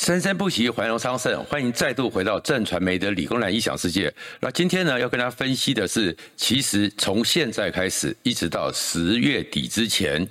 生生不息，繁荣昌盛。欢迎再度回到正传媒的理工男异想世界。那今天呢，要跟大家分析的是，其实从现在开始，一直到十月底之前，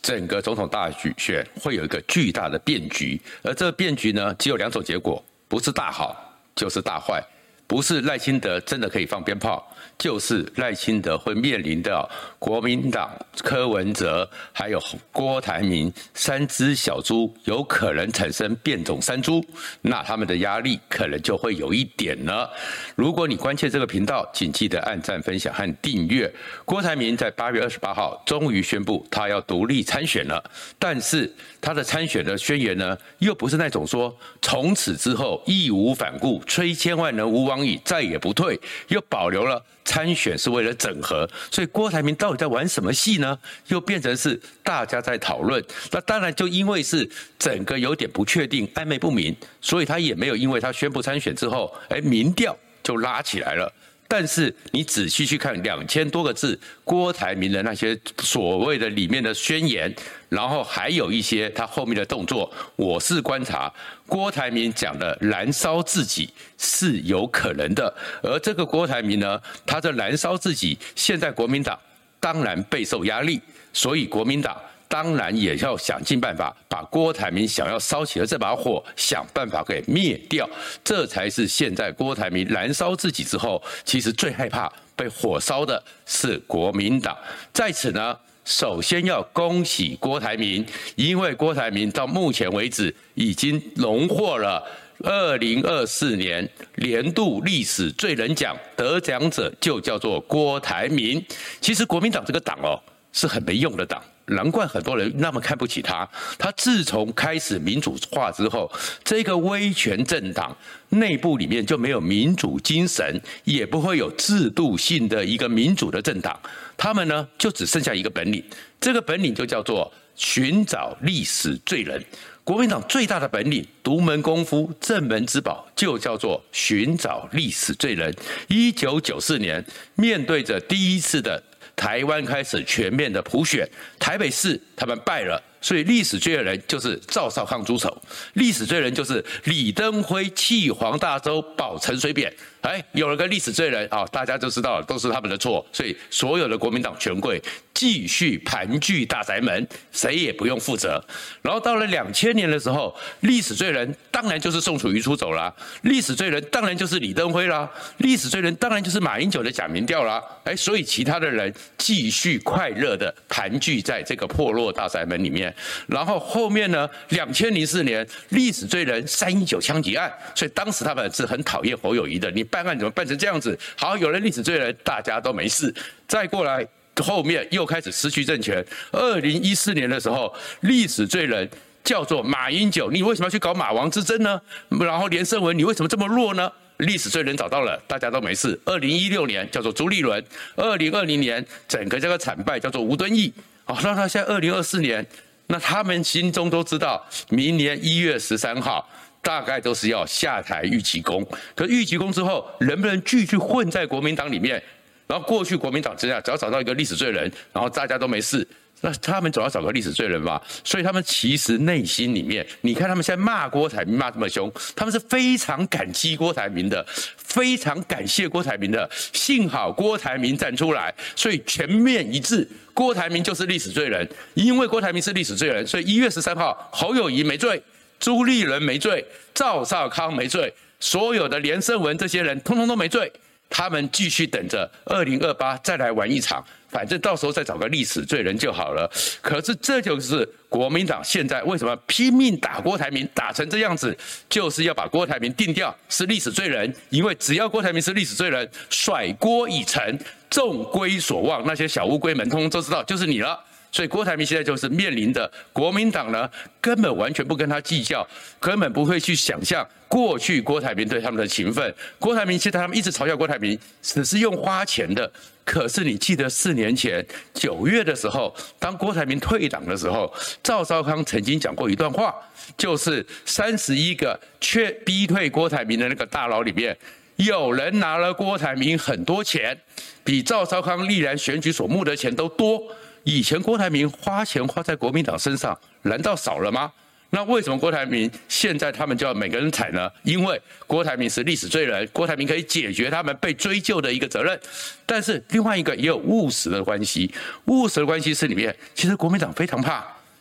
整个总统大选会有一个巨大的变局。而这个变局呢，只有两种结果，不是大好，就是大坏。不是赖清德真的可以放鞭炮，就是赖清德会面临的国民党柯文哲还有郭台铭三只小猪，有可能产生变种山猪，那他们的压力可能就会有一点了。如果你关切这个频道，请记得按赞、分享和订阅。郭台铭在八月二十八号终于宣布他要独立参选了，但是他的参选的宣言呢，又不是那种说从此之后义无反顾，吹千万人无往。再也不退，又保留了参选是为了整合，所以郭台铭到底在玩什么戏呢？又变成是大家在讨论。那当然就因为是整个有点不确定、暧昧不明，所以他也没有因为他宣布参选之后，哎，民调就拉起来了。但是你仔细去看两千多个字，郭台铭的那些所谓的里面的宣言，然后还有一些他后面的动作，我是观察郭台铭讲的燃烧自己是有可能的，而这个郭台铭呢，他的燃烧自己，现在国民党当然备受压力，所以国民党。当然也要想尽办法把郭台铭想要烧起的这把火想办法给灭掉，这才是现在郭台铭燃烧自己之后，其实最害怕被火烧的是国民党。在此呢，首先要恭喜郭台铭，因为郭台铭到目前为止已经荣获了二零二四年年度历史最人奖，得奖者就叫做郭台铭。其实国民党这个党哦，是很没用的党。难怪很多人那么看不起他。他自从开始民主化之后，这个威权政党内部里面就没有民主精神，也不会有制度性的一个民主的政党。他们呢，就只剩下一个本领，这个本领就叫做寻找历史罪人。国民党最大的本领，独门功夫、镇门之宝，就叫做寻找历史罪人。一九九四年，面对着第一次的。台湾开始全面的普选，台北市他们败了，所以历史罪人就是赵少康朱丑，历史罪人就是李登辉弃黄大洲保陈水扁。哎，有了个历史罪人啊，大家就知道，都是他们的错，所以所有的国民党权贵继续盘踞大宅门，谁也不用负责。然后到了两千年的时候，历史罪人当然就是宋楚瑜出走了，历史罪人当然就是李登辉啦，历史罪人当然就是马英九的假民调啦。哎，所以其他的人继续快乐的盘踞在这个破落大宅门里面。然后后面呢，两千零四年历史罪人三一九枪击案，所以当时他们是很讨厌侯友宜的。你。办案怎么办成这样子？好，有了历史罪人，大家都没事。再过来，后面又开始失去政权。二零一四年的时候，历史罪人叫做马英九，你为什么要去搞马王之争呢？然后连胜文，你为什么这么弱呢？历史罪人找到了，大家都没事。二零一六年叫做朱立伦，二零二零年整个这个惨败叫做吴敦义。好，那他现在二零二四年，那他们心中都知道，明年一月十三号。大概都是要下台预期功，可预期功之后，能不能继续混在国民党里面？然后过去国民党之下，只要找到一个历史罪人，然后大家都没事，那他们总要找个历史罪人吧？所以他们其实内心里面，你看他们现在骂郭台铭骂这么凶，他们是非常感激郭台铭的，非常感谢郭台铭的。幸好郭台铭站出来，所以全面一致，郭台铭就是历史罪人。因为郭台铭是历史罪人，所以一月十三号侯友谊没罪。朱立伦没罪，赵少康没罪，所有的连胜文这些人通通都没罪，他们继续等着二零二八再来玩一场，反正到时候再找个历史罪人就好了。可是这就是国民党现在为什么拼命打郭台铭，打成这样子，就是要把郭台铭定掉是历史罪人，因为只要郭台铭是历史罪人，甩锅已成，众归所望，那些小乌龟们通通都知道就是你了。所以郭台铭现在就是面临的国民党呢，根本完全不跟他计较，根本不会去想象过去郭台铭对他们的情分。郭台铭现在他们一直嘲笑郭台铭只是用花钱的，可是你记得四年前九月的时候，当郭台铭退党的时候，赵少康曾经讲过一段话，就是三十一个却逼退郭台铭的那个大佬里面，有人拿了郭台铭很多钱，比赵少康历来选举所募的钱都多。以前郭台铭花钱花在国民党身上，难道少了吗？那为什么郭台铭现在他们就要每个人踩呢？因为郭台铭是历史罪人，郭台铭可以解决他们被追究的一个责任。但是另外一个也有务实的关系，务实的关系是里面，其实国民党非常怕，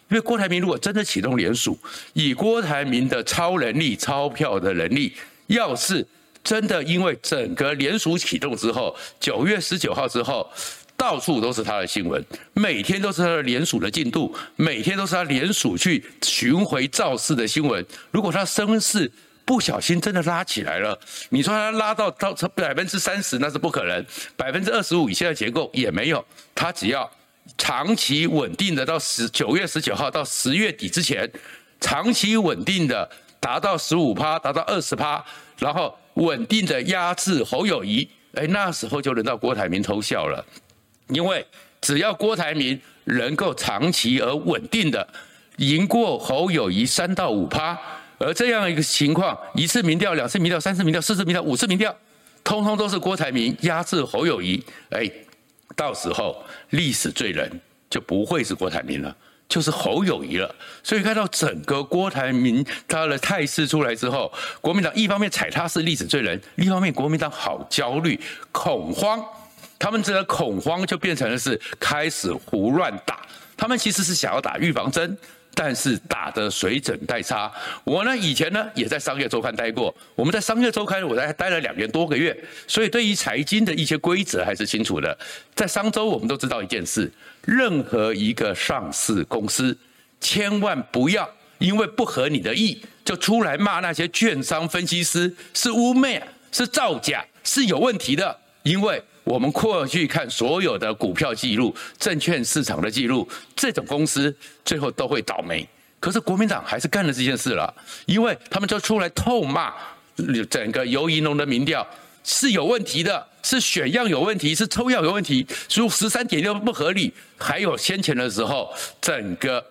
因为郭台铭如果真的启动联署，以郭台铭的超能力、钞票的能力，要是真的因为整个联署启动之后，九月十九号之后。到处都是他的新闻，每天都是他的联署的进度，每天都是他联署去巡回造势的新闻。如果他声势不小心真的拉起来了，你说他拉到到百分之三十那是不可能，百分之二十五以下的结构也没有。他只要长期稳定的到十九月十九号到十月底之前，长期稳定的达到十五趴，达到二十趴，然后稳定的压制侯友谊，哎，那时候就轮到郭台铭偷笑了。因为只要郭台铭能够长期而稳定的赢过侯友谊三到五趴，而这样一个情况，一次民调、两次民调、三次民调、四次民调、五次民调，通通都是郭台铭压制侯友谊，哎，到时候历史罪人就不会是郭台铭了，就是侯友谊了。所以看到整个郭台铭他的态势出来之后，国民党一方面踩他是历史罪人，另一方面国民党好焦虑、恐慌。他们这个恐慌就变成了是开始胡乱打，他们其实是想要打预防针，但是打得水准太差。我呢以前呢也在商业周刊待过，我们在商业周刊我在待了两年多个月，所以对于财经的一些规则还是清楚的。在商周我们都知道一件事，任何一个上市公司，千万不要因为不合你的意就出来骂那些券商分析师是污蔑、是造假、是有问题的，因为。我们过去看所有的股票记录、证券市场的记录，这种公司最后都会倒霉。可是国民党还是干了这件事了，因为他们就出来痛骂整个游宜农的民调是有问题的，是选样有问题，是抽样有问题，说十三点六不合理。还有先前的时候，整个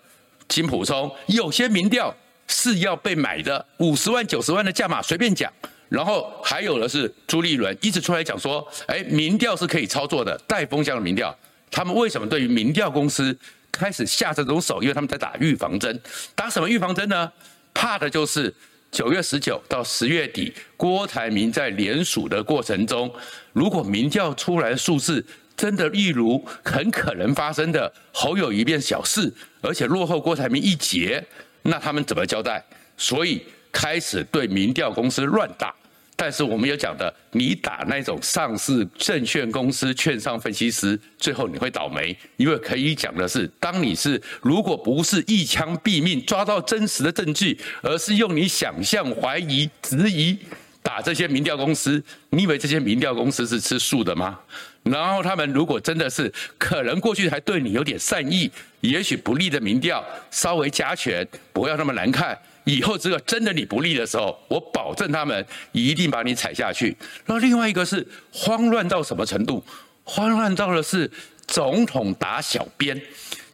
金溥聪有些民调是要被买的，五十万、九十万的价码随便讲。然后还有的是朱立伦一直出来讲说，哎，民调是可以操作的，带风向的民调。他们为什么对于民调公司开始下这种手？因为他们在打预防针。打什么预防针呢？怕的就是九月十九到十月底，郭台铭在联署的过程中，如果民调出来的数字真的例如很可能发生的侯友宜变小事，而且落后郭台铭一截，那他们怎么交代？所以。开始对民调公司乱打，但是我们有讲的，你打那种上市证券公司、券商分析师，最后你会倒霉，因为可以讲的是，当你是如果不是一枪毙命抓到真实的证据，而是用你想象、怀疑、质疑打这些民调公司，你以为这些民调公司是吃素的吗？然后他们如果真的是可能过去还对你有点善意，也许不利的民调稍微加权，不要那么难看。以后这个真的你不利的时候，我保证他们一定把你踩下去。那另外一个是慌乱到什么程度？慌乱到的是总统打小编，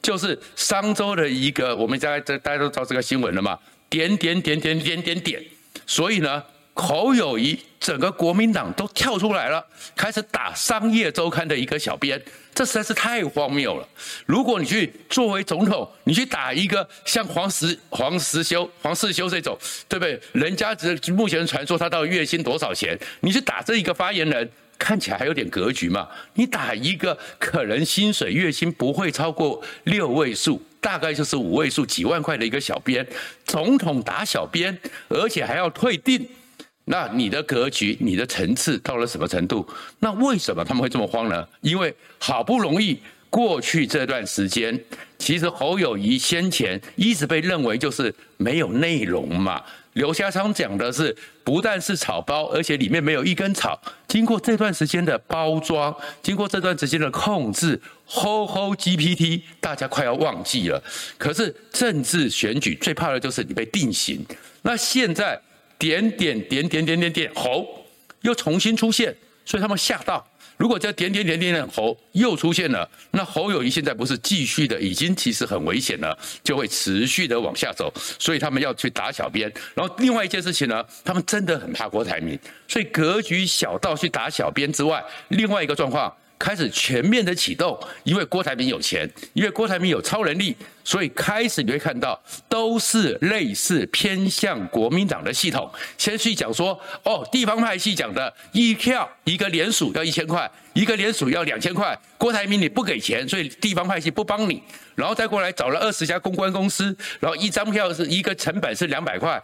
就是商周的一个，我们大家大家都知道这个新闻了嘛？点点点点点点点，所以呢。侯友谊整个国民党都跳出来了，开始打商业周刊的一个小编，这实在是太荒谬了。如果你去作为总统，你去打一个像黄石黄石修黄世修这种，对不对？人家只目前传说他到月薪多少钱？你去打这一个发言人，看起来还有点格局嘛？你打一个可能薪水月薪不会超过六位数，大概就是五位数几万块的一个小编，总统打小编，而且还要退订。那你的格局、你的层次到了什么程度？那为什么他们会这么慌呢？因为好不容易过去这段时间，其实侯友宜先前一直被认为就是没有内容嘛。刘家昌讲的是，不但是草包，而且里面没有一根草。经过这段时间的包装，经过这段时间的控制，吼吼 GPT，大家快要忘记了。可是政治选举最怕的就是你被定型。那现在。点点点点点点点猴又重新出现，所以他们吓到。如果这点点点点点猴又出现了，那侯友谊现在不是继续的，已经其实很危险了，就会持续的往下走。所以他们要去打小编。然后另外一件事情呢，他们真的很怕郭台铭，所以格局小到去打小编之外，另外一个状况开始全面的启动，因为郭台铭有钱，因为郭台铭有超能力，所以开始你会看到都是类似偏向国民党的系统。先去讲说，哦，地方派系讲的一票一个联署要一千块，一个联署要两千块，郭台铭你不给钱，所以地方派系不帮你，然后再过来找了二十家公关公司，然后一张票是一个成本是两百块，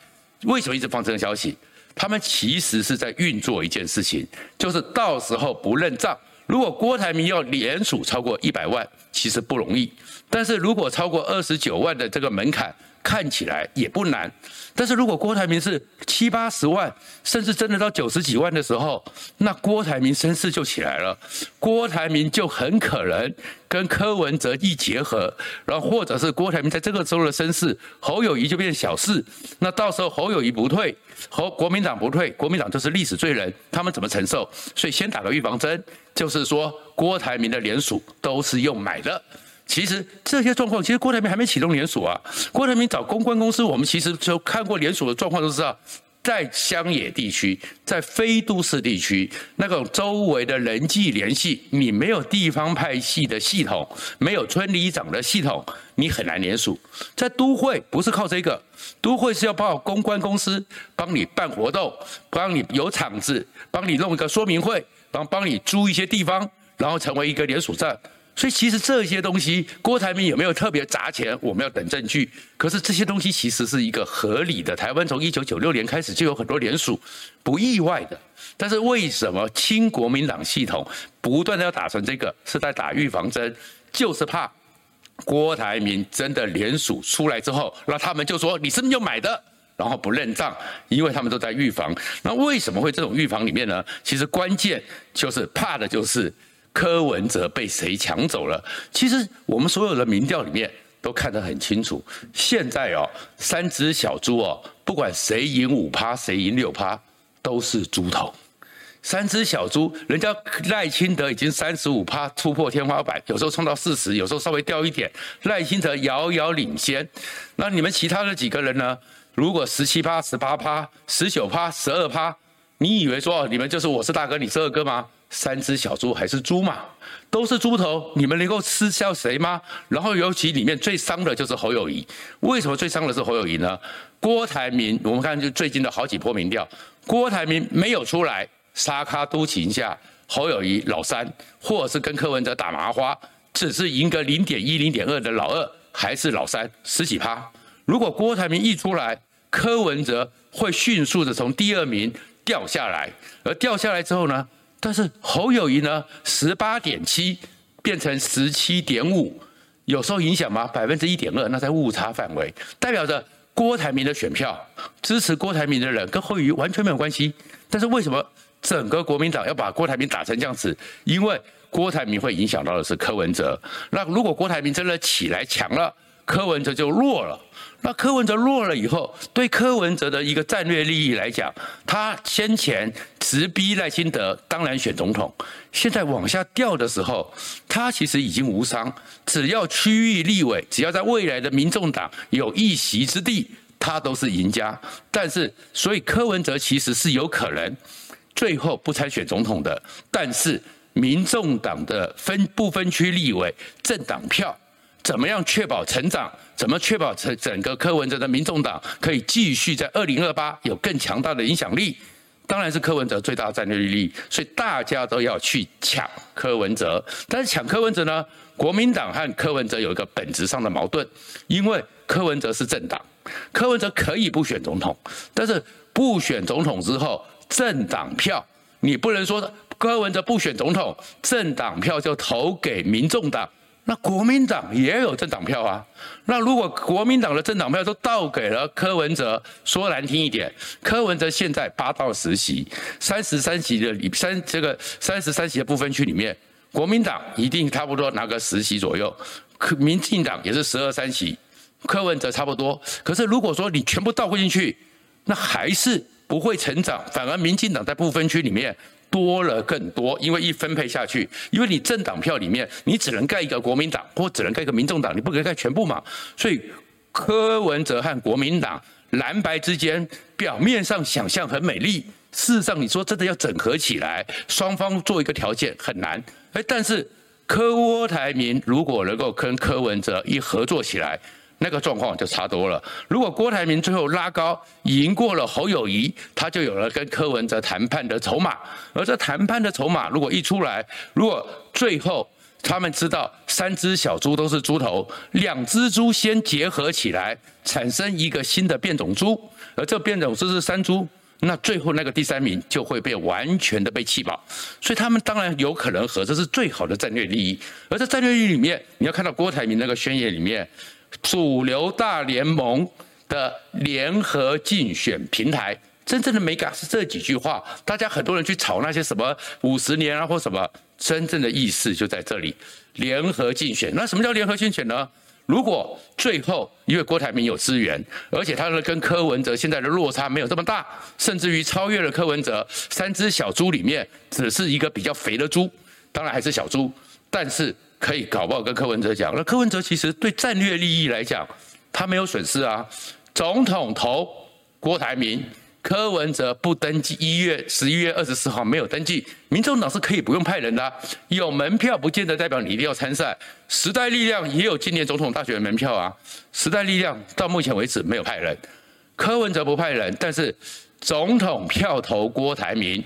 为什么一直放这个消息？他们其实是在运作一件事情，就是到时候不认账。如果郭台铭要连署超过一百万，其实不容易；但是如果超过二十九万的这个门槛，看起来也不难。但是如果郭台铭是七八十万，甚至真的到九十几万的时候，那郭台铭声势就起来了。郭台铭就很可能跟柯文哲一结合，然后或者是郭台铭在这个时候的声势，侯友谊就变小事。那到时候侯友谊不退，侯国民党不退，国民党就是历史罪人，他们怎么承受？所以先打个预防针，就是说郭台铭的连署都是用买的。其实这些状况，其实郭台铭还没启动连锁啊。郭台铭找公关公司，我们其实就看过连锁的状况，都知道，在乡野地区，在非都市地区，那种周围的人际联系，你没有地方派系的系统，没有村里长的系统，你很难联署。在都会不是靠这个，都会是要靠公关公司帮你办活动，帮你有场子，帮你弄一个说明会，帮帮你租一些地方，然后成为一个联署站。所以其实这些东西，郭台铭有没有特别砸钱？我们要等证据。可是这些东西其实是一个合理的。台湾从一九九六年开始就有很多联署，不意外的。但是为什么亲国民党系统不断的要打成这个，是在打预防针，就是怕郭台铭真的联署出来之后，那他们就说你是不是又买的，然后不认账，因为他们都在预防。那为什么会这种预防里面呢？其实关键就是怕的就是。柯文哲被谁抢走了？其实我们所有的民调里面都看得很清楚。现在哦，三只小猪哦，不管谁赢五趴，谁赢六趴，都是猪头。三只小猪，人家赖清德已经三十五趴突破天花板，有时候冲到四十，有时候稍微掉一点，赖清德遥遥领先。那你们其他的几个人呢？如果十七趴、十八趴、十九趴、十二趴，你以为说你们就是我是大哥，你是二哥吗？三只小猪还是猪嘛，都是猪头，你们能够吃掉谁吗？然后尤其里面最伤的就是侯友谊，为什么最伤的是侯友谊呢？郭台铭，我们看就最近的好几波民调，郭台铭没有出来，沙卡都情下，侯友谊老三，或者是跟柯文哲打麻花，只是赢个零点一、零点二的老二，还是老三十几趴。如果郭台铭一出来，柯文哲会迅速的从第二名掉下来，而掉下来之后呢？但是侯友谊呢，十八点七变成十七点五，有受影响吗？百分之一点二，那在误差范围，代表着郭台铭的选票支持郭台铭的人跟侯友谊完全没有关系。但是为什么整个国民党要把郭台铭打成这样子？因为郭台铭会影响到的是柯文哲。那如果郭台铭真的起来强了，柯文哲就弱了。那柯文哲弱了以后，对柯文哲的一个战略利益来讲，他先前直逼赖清德，当然选总统。现在往下掉的时候，他其实已经无伤，只要区域立委，只要在未来的民众党有一席之地，他都是赢家。但是，所以柯文哲其实是有可能最后不参选总统的。但是，民众党的分不分区立委政党票。怎么样确保成长？怎么确保整整个柯文哲的民众党可以继续在二零二八有更强大的影响力？当然是柯文哲最大战略利益，所以大家都要去抢柯文哲。但是抢柯文哲呢？国民党和柯文哲有一个本质上的矛盾，因为柯文哲是政党，柯文哲可以不选总统，但是不选总统之后，政党票你不能说柯文哲不选总统，政党票就投给民众党。那国民党也有政党票啊，那如果国民党的政党票都倒给了柯文哲，说难听一点，柯文哲现在八到十席，三十三席的里三这个三十三席的不分区里面，国民党一定差不多拿个十席左右，民进党也是十二三席，柯文哲差不多。可是如果说你全部倒过进去，那还是不会成长，反而民进党在不分区里面。多了更多，因为一分配下去，因为你政党票里面，你只能盖一个国民党，或只能盖一个民众党，你不可以盖全部嘛。所以柯文哲和国民党蓝白之间表面上想象很美丽，事实上，你说真的要整合起来，双方做一个条件很难。哎，但是柯台铭如果能够跟柯文哲一合作起来，那个状况就差多了。如果郭台铭最后拉高赢过了侯友谊，他就有了跟柯文哲谈判的筹码。而这谈判的筹码如果一出来，如果最后他们知道三只小猪都是猪头，两只猪先结合起来，产生一个新的变种猪，而这变种猪是三猪，那最后那个第三名就会被完全的被气饱。所以他们当然有可能合，这是最好的战略利益。而在战略利益里面，你要看到郭台铭那个宣言里面。主流大联盟的联合竞选平台，真正的美感是这几句话。大家很多人去炒那些什么五十年啊或什么，真正的意思就在这里。联合竞选，那什么叫联合竞选呢？如果最后因为郭台铭有资源，而且他的跟柯文哲现在的落差没有这么大，甚至于超越了柯文哲，三只小猪里面只是一个比较肥的猪，当然还是小猪，但是。可以搞不好跟柯文哲讲，那柯文哲其实对战略利益来讲，他没有损失啊。总统投郭台铭，柯文哲不登记，一月十一月二十四号没有登记，民众党是可以不用派人的，有门票不见得代表你一定要参赛。时代力量也有今年总统大选的门票啊，时代力量到目前为止没有派人，柯文哲不派人，但是总统票投郭台铭，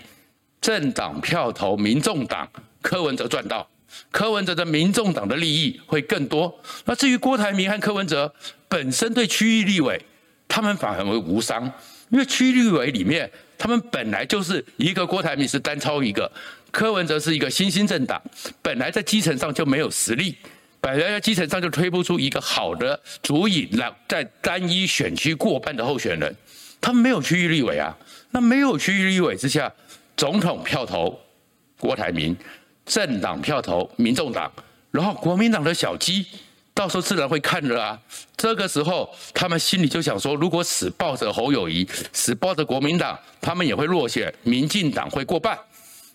政党票投民众党，柯文哲赚到。柯文哲的民众党的利益会更多。那至于郭台铭和柯文哲本身对区域立委，他们反而为无伤，因为区域立委里面，他们本来就是一个郭台铭是单超一个，柯文哲是一个新兴政党，本来在基层上就没有实力，本来在基层上就推不出一个好的足以让在单一选区过半的候选人，他们没有区域立委啊。那没有区域立委之下，总统票投郭台铭。政党票投民众党，然后国民党的小鸡，到时候自然会看了啊。这个时候，他们心里就想说：如果死抱着侯友谊，死抱着国民党，他们也会落选，民进党会过半。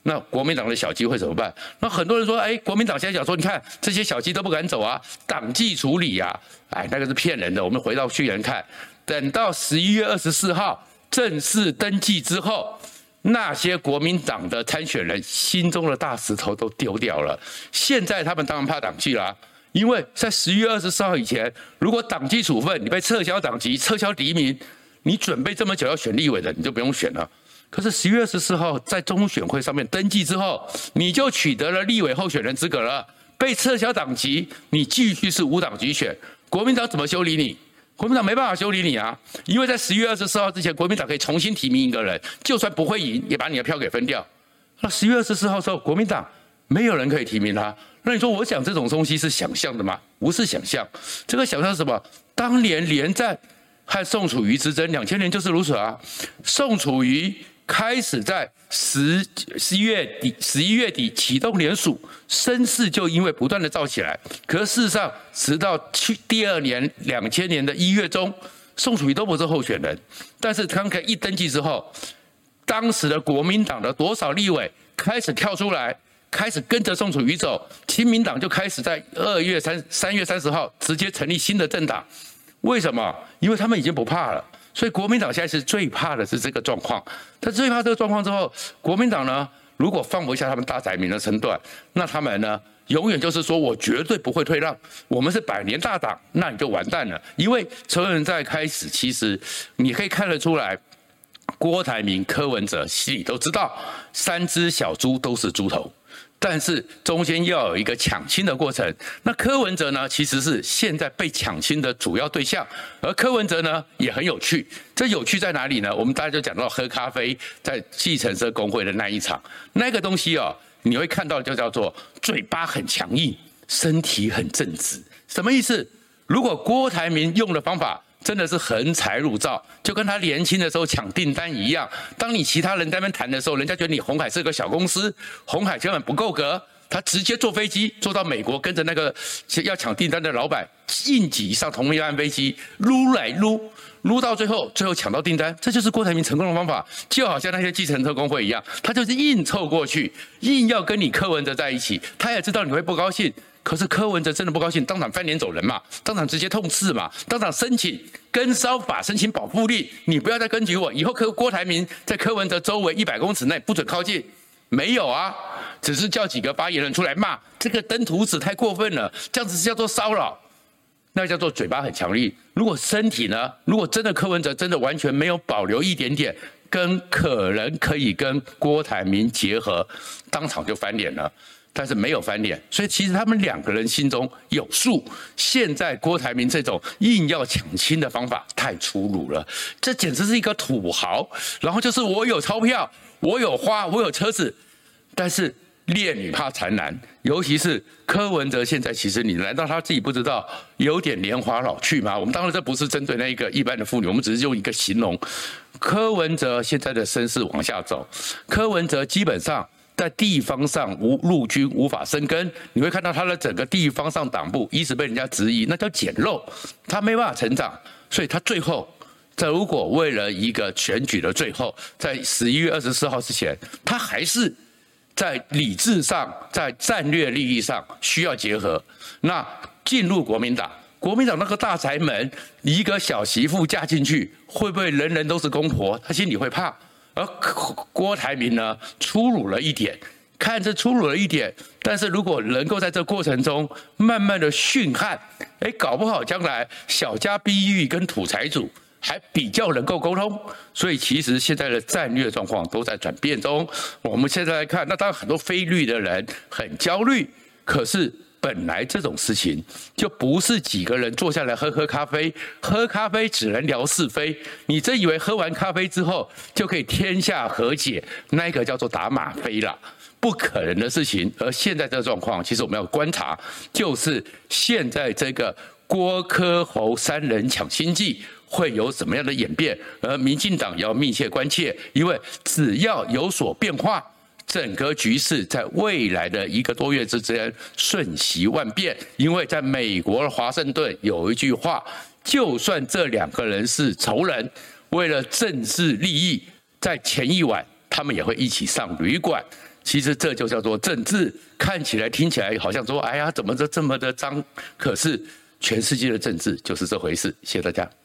那国民党的小鸡会怎么办？那很多人说：哎，国民党现在想说，你看这些小鸡都不敢走啊，党纪处理呀、啊，哎，那个是骗人的。我们回到去年看，等到十一月二十四号正式登记之后。那些国民党的参选人心中的大石头都丢掉了。现在他们当然怕党纪啦，因为在十一月二十四号以前，如果党纪处分，你被撤销党籍、撤销提名，你准备这么久要选立委的，你就不用选了。可是十月二十四号在中选会上面登记之后，你就取得了立委候选人资格了。被撤销党籍，你继续是无党籍选，国民党怎么修理你？国民党没办法修理你啊，因为在十月二十四号之前，国民党可以重新提名一个人，就算不会赢，也把你的票给分掉。那十月二十四号之后，国民党没有人可以提名他。那你说我想这种东西是想象的吗？不是想象，这个想象是什么？当年连战和宋楚瑜之争，两千年就是如此啊。宋楚瑜。开始在十十一月底，十一月底启动联署，声势就因为不断的造起来。可事实上，直到去第二年两千年的一月中，宋楚瑜都不是候选人。但是刚刚一登记之后，当时的国民党的多少立委开始跳出来，开始跟着宋楚瑜走。亲民党就开始在二月三三月三十号直接成立新的政党。为什么？因为他们已经不怕了。所以国民党现在是最怕的是这个状况，他最怕这个状况之后，国民党呢，如果放不下他们大宰民的身段，那他们呢，永远就是说我绝对不会退让，我们是百年大党，那你就完蛋了。因为从现在开始，其实你可以看得出来，郭台铭、柯文哲心里都知道，三只小猪都是猪头。但是中间要有一个抢亲的过程。那柯文哲呢，其实是现在被抢亲的主要对象。而柯文哲呢，也很有趣。这有趣在哪里呢？我们大家就讲到喝咖啡，在计程车工会的那一场，那个东西哦，你会看到就叫做嘴巴很强硬，身体很正直。什么意思？如果郭台铭用的方法。真的是横财入灶，就跟他年轻的时候抢订单一样。当你其他人在那边谈的时候，人家觉得你红海是个小公司，红海根本不够格。他直接坐飞机坐到美国，跟着那个要抢订单的老板硬挤上同一班飞机，撸来撸，撸到最后，最后抢到订单。这就是郭台铭成功的方法，就好像那些计程车工会一样，他就是硬凑过去，硬要跟你柯文哲在一起。他也知道你会不高兴。可是柯文哲真的不高兴，当场翻脸走人嘛，当场直接痛斥嘛，当场申请跟烧法，申请保护令，你不要再跟举我，以后柯郭台铭在柯文哲周围一百公尺内不准靠近。没有啊，只是叫几个发言人出来骂，这个登徒子太过分了，这样子是叫做骚扰，那叫做嘴巴很强力。如果身体呢？如果真的柯文哲真的完全没有保留一点点，跟可能可以跟郭台铭结合，当场就翻脸了。但是没有翻脸，所以其实他们两个人心中有数。现在郭台铭这种硬要抢亲的方法太粗鲁了，这简直是一个土豪。然后就是我有钞票。我有花，我有车子，但是烈女怕缠男，尤其是柯文哲现在，其实你难道他自己不知道有点年华老去吗？我们当然这不是针对那一个一般的妇女，我们只是用一个形容。柯文哲现在的身世往下走，柯文哲基本上在地方上无陆军无法生根，你会看到他的整个地方上党部一直被人家质疑，那叫捡漏，他没办法成长，所以他最后。在如果为了一个选举的最后，在十一月二十四号之前，他还是在理智上、在战略利益上需要结合，那进入国民党，国民党那个大宅门，一个小媳妇嫁进去，会不会人人都是公婆？他心里会怕。而郭台铭呢，粗鲁了一点，看着粗鲁了一点，但是如果能够在这过程中慢慢的训悍，哎，搞不好将来小家碧玉跟土财主。还比较能够沟通，所以其实现在的战略状况都在转变中。我们现在来看，那当然很多非绿的人很焦虑，可是本来这种事情就不是几个人坐下来喝喝咖啡，喝咖啡只能聊是非。你真以为喝完咖啡之后就可以天下和解？那个叫做打吗啡了，不可能的事情。而现在这个状况，其实我们要观察，就是现在这个郭柯侯三人抢经济。会有什么样的演变？而民进党也要密切关切，因为只要有所变化，整个局势在未来的一个多月之间瞬息万变。因为在美国的华盛顿有一句话：就算这两个人是仇人，为了政治利益，在前一晚他们也会一起上旅馆。其实这就叫做政治，看起来听起来好像说：“哎呀，怎么这这么的脏？”可是全世界的政治就是这回事。谢谢大家。